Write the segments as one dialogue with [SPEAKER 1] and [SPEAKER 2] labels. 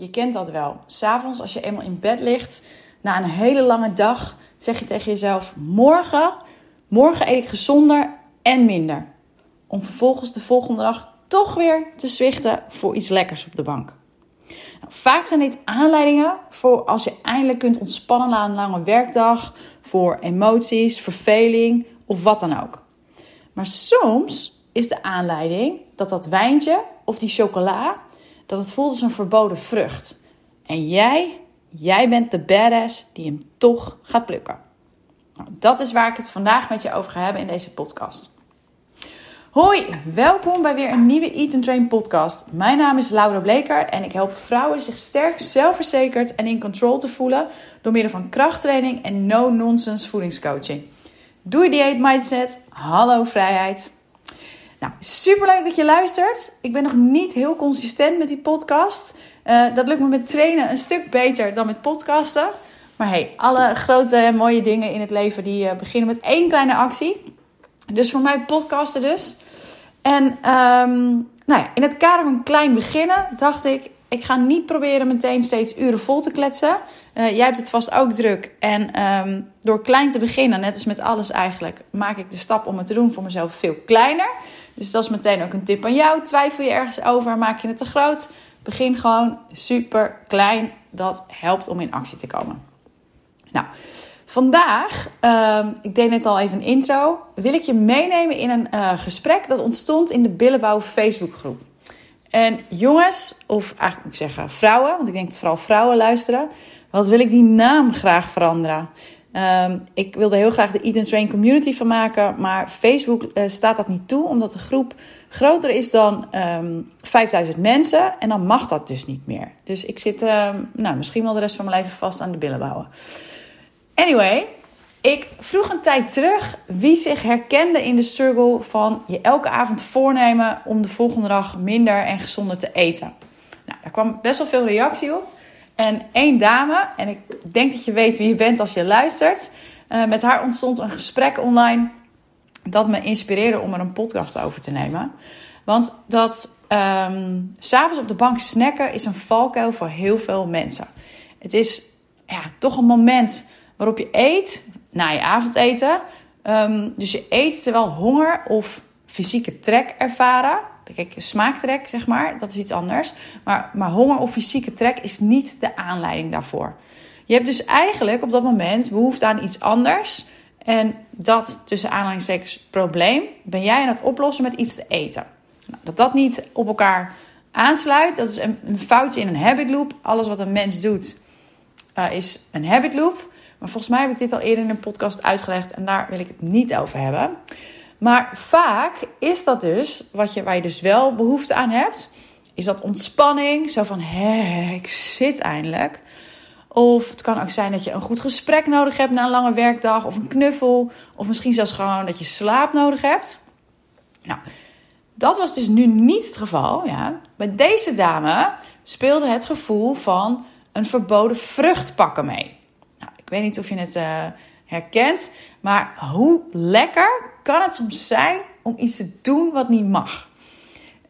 [SPEAKER 1] Je kent dat wel. S'avonds als je eenmaal in bed ligt, na een hele lange dag, zeg je tegen jezelf: morgen, morgen eet ik gezonder en minder. Om vervolgens de volgende dag toch weer te zwichten voor iets lekkers op de bank. Nou, vaak zijn dit aanleidingen voor als je eindelijk kunt ontspannen na een lange werkdag, voor emoties, verveling of wat dan ook. Maar soms is de aanleiding dat dat wijntje of die chocola, dat het voelt als een verboden vrucht. En jij, jij bent de badass die hem toch gaat plukken. Nou, dat is waar ik het vandaag met je over ga hebben in deze podcast. Hoi, welkom bij weer een nieuwe Eat and Train podcast. Mijn naam is Laura Bleker en ik help vrouwen zich sterk, zelfverzekerd en in control te voelen door middel van krachttraining en no-nonsense voedingscoaching. Doei dieet mindset, hallo vrijheid. Nou, superleuk dat je luistert. Ik ben nog niet heel consistent met die podcast. Uh, dat lukt me met trainen een stuk beter dan met podcasten. Maar hey, alle grote en mooie dingen in het leven die uh, beginnen met één kleine actie. Dus voor mij podcasten dus. En um, nou ja, in het kader van klein beginnen dacht ik, ik ga niet proberen meteen steeds uren vol te kletsen. Uh, jij hebt het vast ook druk. En um, door klein te beginnen, net als met alles eigenlijk, maak ik de stap om het te doen voor mezelf veel kleiner. Dus dat is meteen ook een tip aan jou. Twijfel je ergens over, maak je het te groot? Begin gewoon super klein. Dat helpt om in actie te komen. Nou, vandaag, um, ik deed net al even een intro, wil ik je meenemen in een uh, gesprek dat ontstond in de Billenbouw Facebookgroep. En jongens, of eigenlijk moet ik zeggen vrouwen, want ik denk dat vooral vrouwen luisteren. Wat wil ik die naam graag veranderen? Um, ik wilde heel graag de and Train community van maken, maar Facebook uh, staat dat niet toe, omdat de groep groter is dan um, 5000 mensen en dan mag dat dus niet meer. Dus ik zit uh, nou, misschien wel de rest van mijn leven vast aan de billen bouwen. Anyway, ik vroeg een tijd terug wie zich herkende in de struggle van je elke avond voornemen om de volgende dag minder en gezonder te eten. Nou, daar kwam best wel veel reactie op. En één dame, en ik denk dat je weet wie je bent als je luistert, uh, met haar ontstond een gesprek online dat me inspireerde om er een podcast over te nemen. Want dat um, s'avonds op de bank snacken is een valkuil voor heel veel mensen. Het is ja, toch een moment waarop je eet na je avondeten. Um, dus je eet terwijl honger of fysieke trek ervaren. Kijk, smaaktrek, zeg maar, dat is iets anders. Maar, maar honger of fysieke trek is niet de aanleiding daarvoor. Je hebt dus eigenlijk op dat moment behoefte aan iets anders. En dat tussen aanhalingstekens probleem ben jij aan het oplossen met iets te eten. Nou, dat dat niet op elkaar aansluit, dat is een, een, foutje in een habit loop. Alles wat een mens doet uh, is een habit loop. Maar volgens mij heb ik dit al eerder in een podcast uitgelegd en daar wil ik het niet over hebben. Maar vaak is dat dus, wat je, waar je dus wel behoefte aan hebt, is dat ontspanning. Zo van, hé, ik zit eindelijk. Of het kan ook zijn dat je een goed gesprek nodig hebt na een lange werkdag. Of een knuffel. Of misschien zelfs gewoon dat je slaap nodig hebt. Nou, dat was dus nu niet het geval. Ja. Bij deze dame speelde het gevoel van een verboden vrucht pakken mee. Nou, ik weet niet of je het uh, herkent. Maar hoe lekker kan het soms zijn om iets te doen wat niet mag?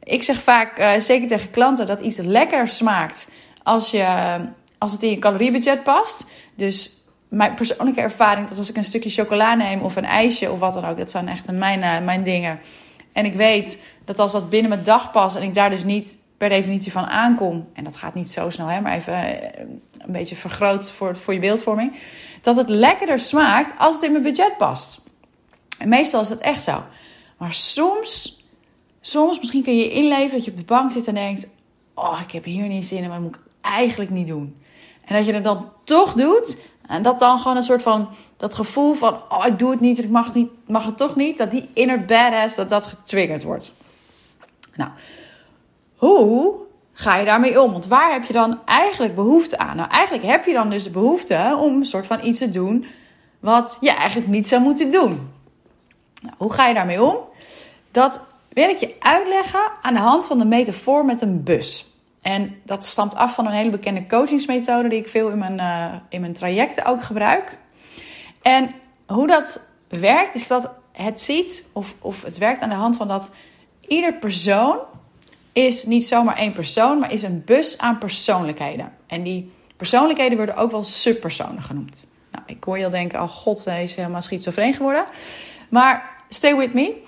[SPEAKER 1] Ik zeg vaak, uh, zeker tegen klanten, dat iets lekker smaakt als, je, als het in je caloriebudget past. Dus mijn persoonlijke ervaring, dat als ik een stukje chocola neem of een ijsje of wat dan ook, dat zijn echt mijn, uh, mijn dingen. En ik weet dat als dat binnen mijn dag past en ik daar dus niet per definitie van aankom, en dat gaat niet zo snel, hè, maar even een beetje vergroot voor, voor je beeldvorming, dat het lekkerder smaakt als het in mijn budget past. En meestal is dat echt zo. Maar soms, soms misschien kun je inleven dat je op de bank zit en denkt: Oh, ik heb hier niet zin in, maar dat moet ik eigenlijk niet doen. En dat je het dan toch doet. En dat dan gewoon een soort van dat gevoel van: Oh, ik doe het niet, ik mag het, niet, mag het toch niet. Dat die inner badass, dat dat getriggerd wordt. Nou, hoe ga je daarmee om? Want waar heb je dan eigenlijk behoefte aan? Nou, eigenlijk heb je dan dus de behoefte om een soort van iets te doen wat je eigenlijk niet zou moeten doen. Nou, hoe ga je daarmee om? Dat wil ik je uitleggen aan de hand van de metafoor met een bus. En dat stamt af van een hele bekende coachingsmethode die ik veel in mijn, uh, in mijn trajecten ook gebruik. En hoe dat werkt, is dat het ziet, of, of het werkt aan de hand van dat ieder persoon is niet zomaar één persoon, maar is een bus aan persoonlijkheden. En die persoonlijkheden worden ook wel subpersonen genoemd. Nou, ik hoor je al denken, oh god, hij is helemaal schizofreen geworden. Maar stay with me.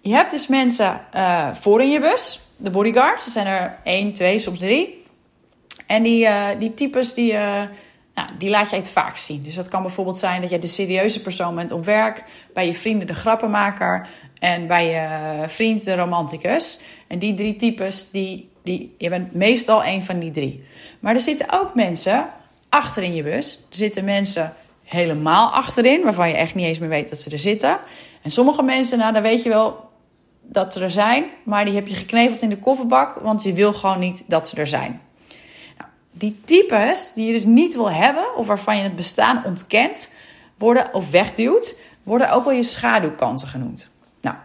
[SPEAKER 1] Je hebt dus mensen uh, voor in je bus, de bodyguards. Er zijn er één, twee, soms drie. En die, uh, die types, die, uh, nou, die laat je het vaak zien. Dus dat kan bijvoorbeeld zijn dat je de serieuze persoon bent op werk. Bij je vrienden de grappenmaker. En bij je vriend de romanticus. En die drie types, die, die, je bent meestal een van die drie. Maar er zitten ook mensen achter in je bus. Er zitten mensen helemaal achterin, waarvan je echt niet eens meer weet dat ze er zitten. En sommige mensen, nou, dan weet je wel dat ze er zijn, maar die heb je gekneveld in de kofferbak, want je wil gewoon niet dat ze er zijn. Die types die je dus niet wil hebben, of waarvan je het bestaan ontkent, worden of wegduwt, worden ook wel je schaduwkanten genoemd. Nou,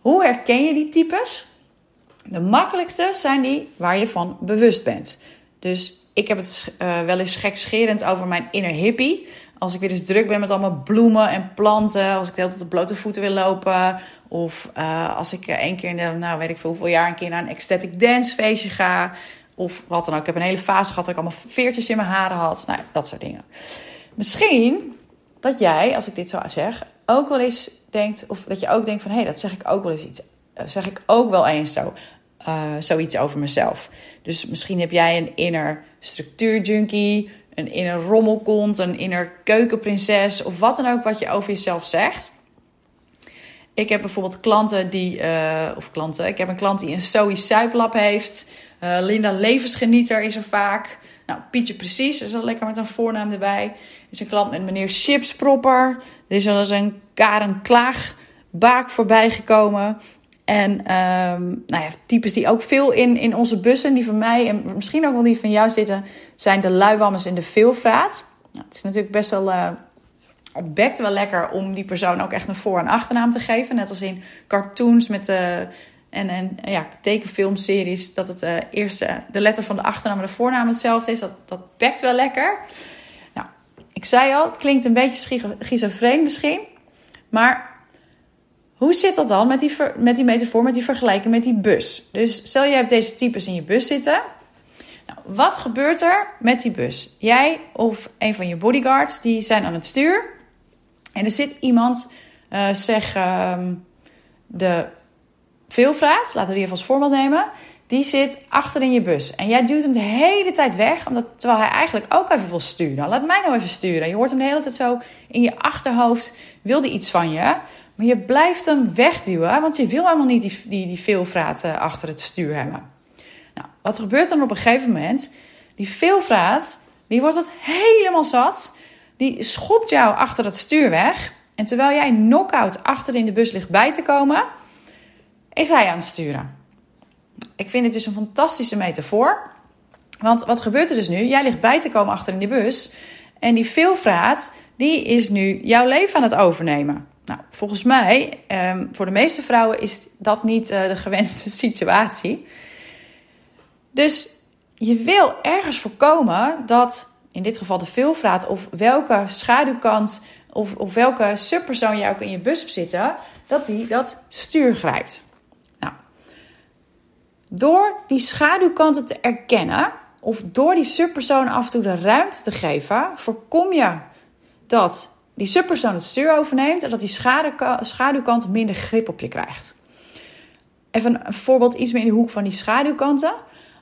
[SPEAKER 1] hoe herken je die types? De makkelijkste zijn die waar je van bewust bent. Dus ik heb het uh, wel eens gekscherend over mijn inner hippie. Als ik weer eens druk ben met allemaal bloemen en planten. Als ik de hele tijd op blote voeten wil lopen. Of uh, als ik één keer in de, nou weet ik veel hoeveel jaar, een keer naar een ecstatic dance feestje ga. Of wat dan ook. Ik heb een hele fase gehad dat ik allemaal veertjes in mijn haren had. Nou, dat soort dingen. Misschien dat jij, als ik dit zo zeg, ook wel eens denkt. Of dat je ook denkt van, hé, hey, dat zeg ik ook wel eens iets. Uh, zeg ik ook wel eens zo. Uh, zoiets over mezelf. Dus misschien heb jij een inner structuurjunkie, een inner rommelkont, een inner keukenprinses of wat dan ook wat je over jezelf zegt. Ik heb bijvoorbeeld klanten die, uh, of klanten, ik heb een klant die een Zoe heeft. Uh, Linda Levensgenieter is er vaak. Nou, Pietje Precies is al lekker met een voornaam erbij. Is een klant met meneer Chipspropper. Er is wel eens een Karen Klaagbaak voorbij gekomen. En um, nou ja, types die ook veel in, in onze bussen, die van mij en misschien ook wel die van jou zitten, zijn de luiwammers en de veelvraat. Nou, het is natuurlijk best wel. Uh, het bekt wel lekker om die persoon ook echt een voor- en achternaam te geven. Net als in cartoons met de, en, en ja, tekenfilmseries. Dat het uh, eerste, de letter van de achternaam en de voornaam hetzelfde is. Dat, dat bekt wel lekker. Nou, ik zei al, het klinkt een beetje schizofreen misschien. Maar hoe zit dat dan met die, met die metafoor, met die vergelijking met die bus? Dus stel je hebt deze types in je bus zitten. Nou, wat gebeurt er met die bus? Jij of een van je bodyguards, die zijn aan het stuur. En er zit iemand, uh, zeg uh, de veelvraat, laten we die even als voorbeeld nemen. Die zit achter in je bus. En jij duwt hem de hele tijd weg, omdat, terwijl hij eigenlijk ook even wil sturen. Laat mij nou even sturen. Je hoort hem de hele tijd zo in je achterhoofd, wil die iets van je. Maar je blijft hem wegduwen, want je wil helemaal niet die, die, die veelvraat achter het stuur hebben. Nou, wat gebeurt dan op een gegeven moment? Die veelvraat, die wordt het helemaal zat. Die schopt jou achter het stuur weg. En terwijl jij knock-out achter in de bus ligt bij te komen, is hij aan het sturen. Ik vind het dus een fantastische metafoor. Want wat gebeurt er dus nu? Jij ligt bij te komen achter in de bus. En die veelvraat, die is nu jouw leven aan het overnemen. Nou, volgens mij, ehm, voor de meeste vrouwen is dat niet uh, de gewenste situatie. Dus je wil ergens voorkomen dat, in dit geval de veelvraat, of welke schaduwkant of, of welke subpersoon jij ook in je bus hebt zitten, dat die dat stuur grijpt. Nou, door die schaduwkanten te erkennen, of door die subpersoon af en toe de ruimte te geven, voorkom je dat die subpersoon het stuur overneemt en dat die schaduwkant minder grip op je krijgt. Even een voorbeeld iets meer in de hoek van die schaduwkanten.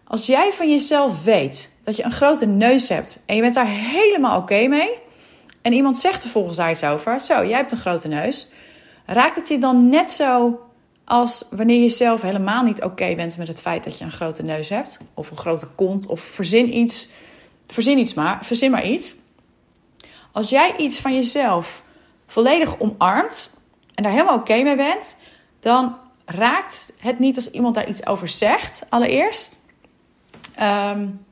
[SPEAKER 1] Als jij van jezelf weet dat je een grote neus hebt en je bent daar helemaal oké mee, en iemand zegt er volgens daar iets over, zo, jij hebt een grote neus, raakt het je dan net zo als wanneer je zelf helemaal niet oké bent met het feit dat je een grote neus hebt, of een grote kont, of verzin iets, verzin iets maar, verzin maar iets. Als jij iets van jezelf volledig omarmt en daar helemaal oké mee bent, dan raakt het niet als iemand daar iets over zegt, allereerst. Um,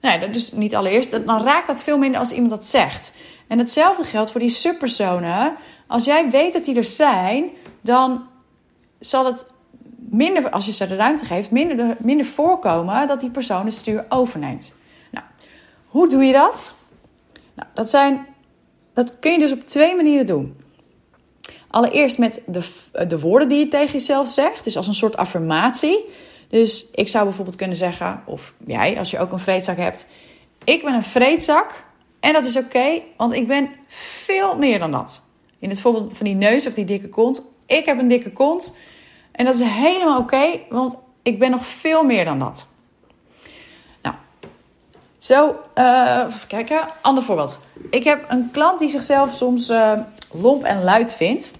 [SPEAKER 1] nee, dus niet allereerst. Dan raakt dat veel minder als iemand dat zegt. En hetzelfde geldt voor die subpersonen. Als jij weet dat die er zijn, dan zal het minder, als je ze de ruimte geeft, minder, minder voorkomen dat die persoon het stuur overneemt. Nou, hoe doe je dat? Nou, dat, zijn, dat kun je dus op twee manieren doen. Allereerst met de, de woorden die je tegen jezelf zegt, dus als een soort affirmatie. Dus ik zou bijvoorbeeld kunnen zeggen, of jij als je ook een vreedzak hebt, ik ben een vreedzak en dat is oké, want ik ben veel meer dan dat. In het voorbeeld van die neus of die dikke kont, ik heb een dikke kont en dat is helemaal oké, want ik ben nog veel meer dan dat. Nou, zo, uh, even kijken, ander voorbeeld. Ik heb een klant die zichzelf soms uh, lomp en luid vindt.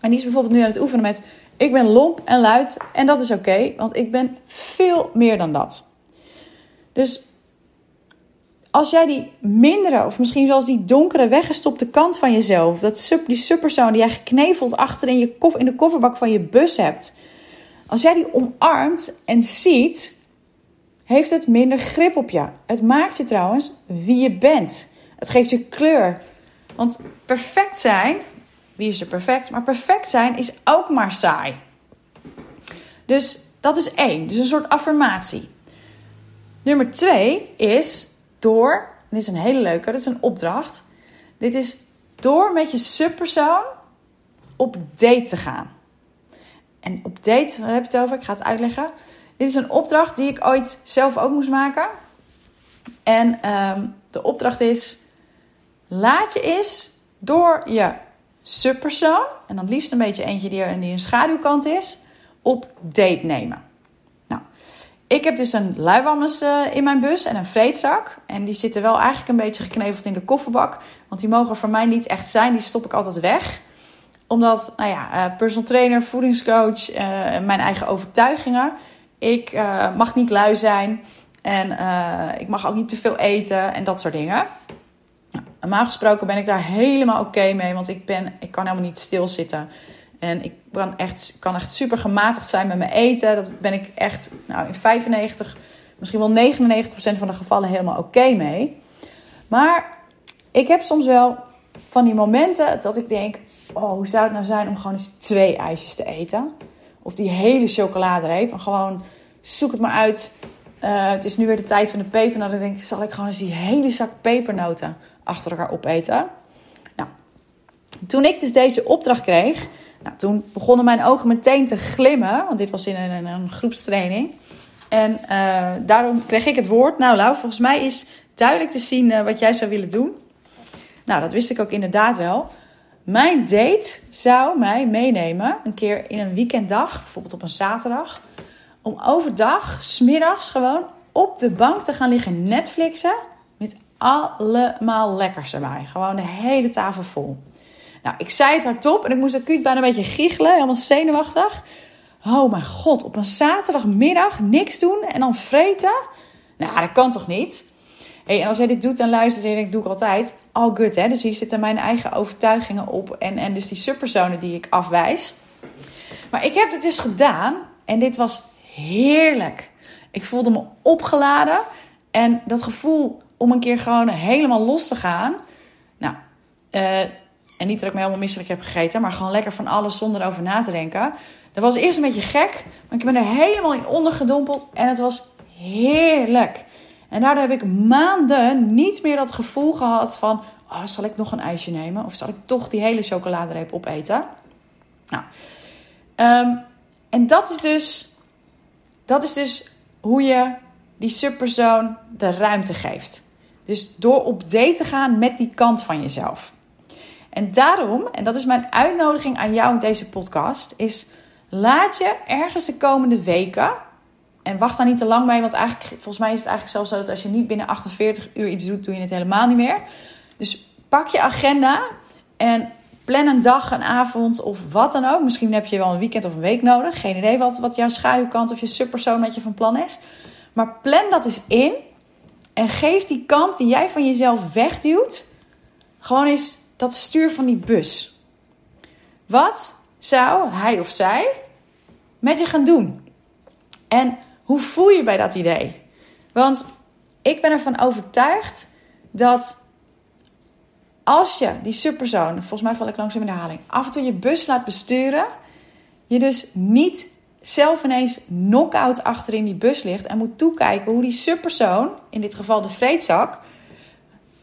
[SPEAKER 1] En die is bijvoorbeeld nu aan het oefenen met: Ik ben lomp en luid en dat is oké, want ik ben veel meer dan dat. Dus als jij die mindere, of misschien zelfs die donkere weggestopte kant van jezelf, dat sub, die subpersoon die jij gekneveld achter in, je in de kofferbak van je bus hebt, als jij die omarmt en ziet, heeft het minder grip op je. Het maakt je trouwens wie je bent. Het geeft je kleur. Want perfect zijn, wie is er perfect? Maar perfect zijn is ook maar saai. Dus dat is één. Dus een soort affirmatie. Nummer twee is door, dit is een hele leuke, dit is een opdracht. Dit is door met je subpersoon op date te gaan. En op date, daar heb je het over, ik ga het uitleggen. Dit is een opdracht die ik ooit zelf ook moest maken. En um, de opdracht is: laat je eens door je subpersoon, en dan liefst een beetje eentje die, die een schaduwkant is, op date nemen. Ik heb dus een luiwammes uh, in mijn bus en een vreedzak. En die zitten wel eigenlijk een beetje gekneveld in de kofferbak. Want die mogen voor mij niet echt zijn. Die stop ik altijd weg. Omdat, nou ja, uh, personal trainer, voedingscoach, uh, mijn eigen overtuigingen. Ik mag niet lui zijn. En ik mag ook niet te veel eten en dat soort dingen. Normaal gesproken ben ik daar helemaal oké mee. Want ik, ben, ik kan helemaal niet stilzitten. En ik kan echt, kan echt super gematigd zijn met mijn eten. Dat ben ik echt nou, in 95, misschien wel 99% van de gevallen helemaal oké mee. Maar ik heb soms wel van die momenten dat ik denk: oh, hoe zou het nou zijn om gewoon eens twee ijsjes te eten? Of die hele chocoladereep. En gewoon zoek het maar uit. Uh, het is nu weer de tijd van de peper. Nou, dan denk ik: zal ik gewoon eens die hele zak pepernoten achter elkaar opeten? Nou, toen ik dus deze opdracht kreeg, nou, toen begonnen mijn ogen meteen te glimmen, want dit was in een, een groepstraining. En uh, daarom kreeg ik het woord. Nou, Lau, volgens mij is duidelijk te zien uh, wat jij zou willen doen. Nou, dat wist ik ook inderdaad wel. Mijn date zou mij meenemen een keer in een weekenddag, bijvoorbeeld op een zaterdag, om overdag, smiddags gewoon op de bank te gaan liggen Netflixen allemaal lekkers erbij. Gewoon de hele tafel vol. Nou, ik zei het hardop en ik moest acuut bijna een beetje giechelen, helemaal zenuwachtig. Oh mijn god, op een zaterdagmiddag niks doen en dan vreten? Nou, dat kan toch niet? Hey, en als jij dit doet en luistert en ik doe ik altijd, all good hè. Dus hier zitten mijn eigen overtuigingen op en, en dus die subpersonen die ik afwijs. Maar ik heb het dus gedaan en dit was heerlijk. Ik voelde me opgeladen en dat gevoel om een keer gewoon helemaal los te gaan. Nou, uh, en niet dat ik me helemaal misselijk heb gegeten, maar gewoon lekker van alles zonder over na te denken. Dat was eerst een beetje gek, maar ik ben er helemaal in ondergedompeld en het was heerlijk. En daardoor heb ik maanden niet meer dat gevoel gehad van: oh, zal ik nog een ijsje nemen? Of zal ik toch die hele chocoladereep opeten? Nou, um, en dat is dus, dat is dus hoe je die subpersoon de ruimte geeft. Dus door op date te gaan met die kant van jezelf. En daarom, en dat is mijn uitnodiging aan jou in deze podcast, is laat je ergens de komende weken, en wacht daar niet te lang mee, want eigenlijk, volgens mij is het eigenlijk zelfs zo dat als je niet binnen 48 uur iets doet, doe je het helemaal niet meer. Dus pak je agenda en plan een dag, een avond of wat dan ook. Misschien heb je wel een weekend of een week nodig. Geen idee wat, wat jouw schaduwkant of je subpersoon met je van plan is. Maar plan dat eens in en geef die kant die jij van jezelf wegduwt, gewoon eens dat stuur van die bus. Wat zou hij of zij met je gaan doen? En hoe voel je bij dat idee? Want ik ben ervan overtuigd dat als je die subpersoon, volgens mij val ik langzaam in de haling, af en toe je bus laat besturen, je dus niet zelf ineens knock-out achter in die bus ligt en moet toekijken hoe die subpersoon, in dit geval de vreedzak,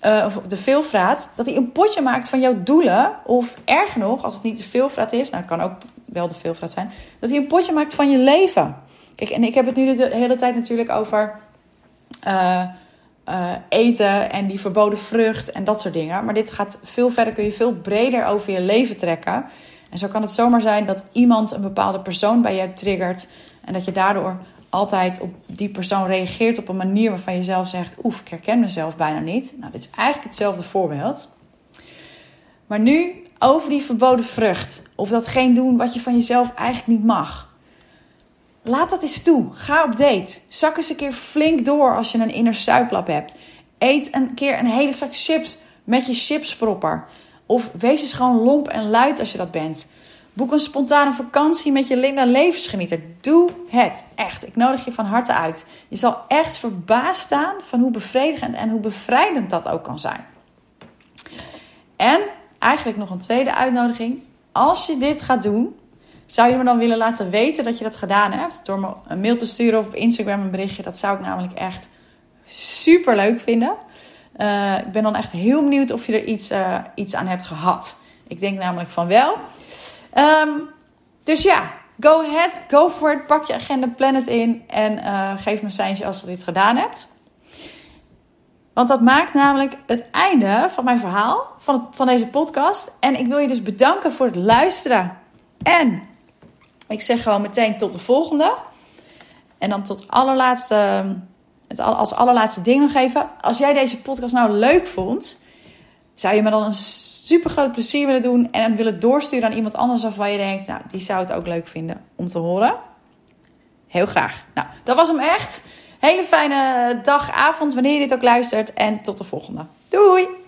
[SPEAKER 1] uh, of de veelvraat, dat hij een potje maakt van jouw doelen. Of erg nog, als het niet de veelvraat is, nou het kan ook wel de veelvraat zijn, dat hij een potje maakt van je leven. Kijk, en ik heb het nu de hele tijd natuurlijk over uh, uh, eten en die verboden vrucht en dat soort dingen. Maar dit gaat veel verder, kun je veel breder over je leven trekken. En zo kan het zomaar zijn dat iemand een bepaalde persoon bij jou triggert. En dat je daardoor altijd op die persoon reageert op een manier waarvan je zelf zegt: Oef, ik herken mezelf bijna niet. Nou, dit is eigenlijk hetzelfde voorbeeld. Maar nu over die verboden vrucht. Of datgene doen wat je van jezelf eigenlijk niet mag. Laat dat eens toe. Ga op date. Zak eens een keer flink door als je een inner suiplap hebt. Eet een keer een hele zak chips met je chipspropper. Of wees eens gewoon lomp en luid als je dat bent. Boek een spontane vakantie met je Linda levensgenieter. Doe het. Echt. Ik nodig je van harte uit. Je zal echt verbaasd staan van hoe bevredigend en hoe bevrijdend dat ook kan zijn. En eigenlijk nog een tweede uitnodiging. Als je dit gaat doen, zou je me dan willen laten weten dat je dat gedaan hebt? Door me een mail te sturen of op Instagram een berichtje. Dat zou ik namelijk echt super leuk vinden. Uh, ik ben dan echt heel benieuwd of je er iets, uh, iets aan hebt gehad. Ik denk namelijk van wel. Um, dus ja, go ahead, go for it. Pak je agenda, plan het in en uh, geef me een seintje als je dit gedaan hebt. Want dat maakt namelijk het einde van mijn verhaal, van, van deze podcast. En ik wil je dus bedanken voor het luisteren. En ik zeg gewoon meteen tot de volgende. En dan tot allerlaatste, het als allerlaatste ding nog even. Als jij deze podcast nou leuk vond, zou je me dan een super groot plezier willen doen en willen doorsturen aan iemand anders waarvan je denkt, nou, die zou het ook leuk vinden om te horen. Heel graag. Nou, dat was hem echt. Hele fijne dag, avond, wanneer je dit ook luistert. En tot de volgende. Doei!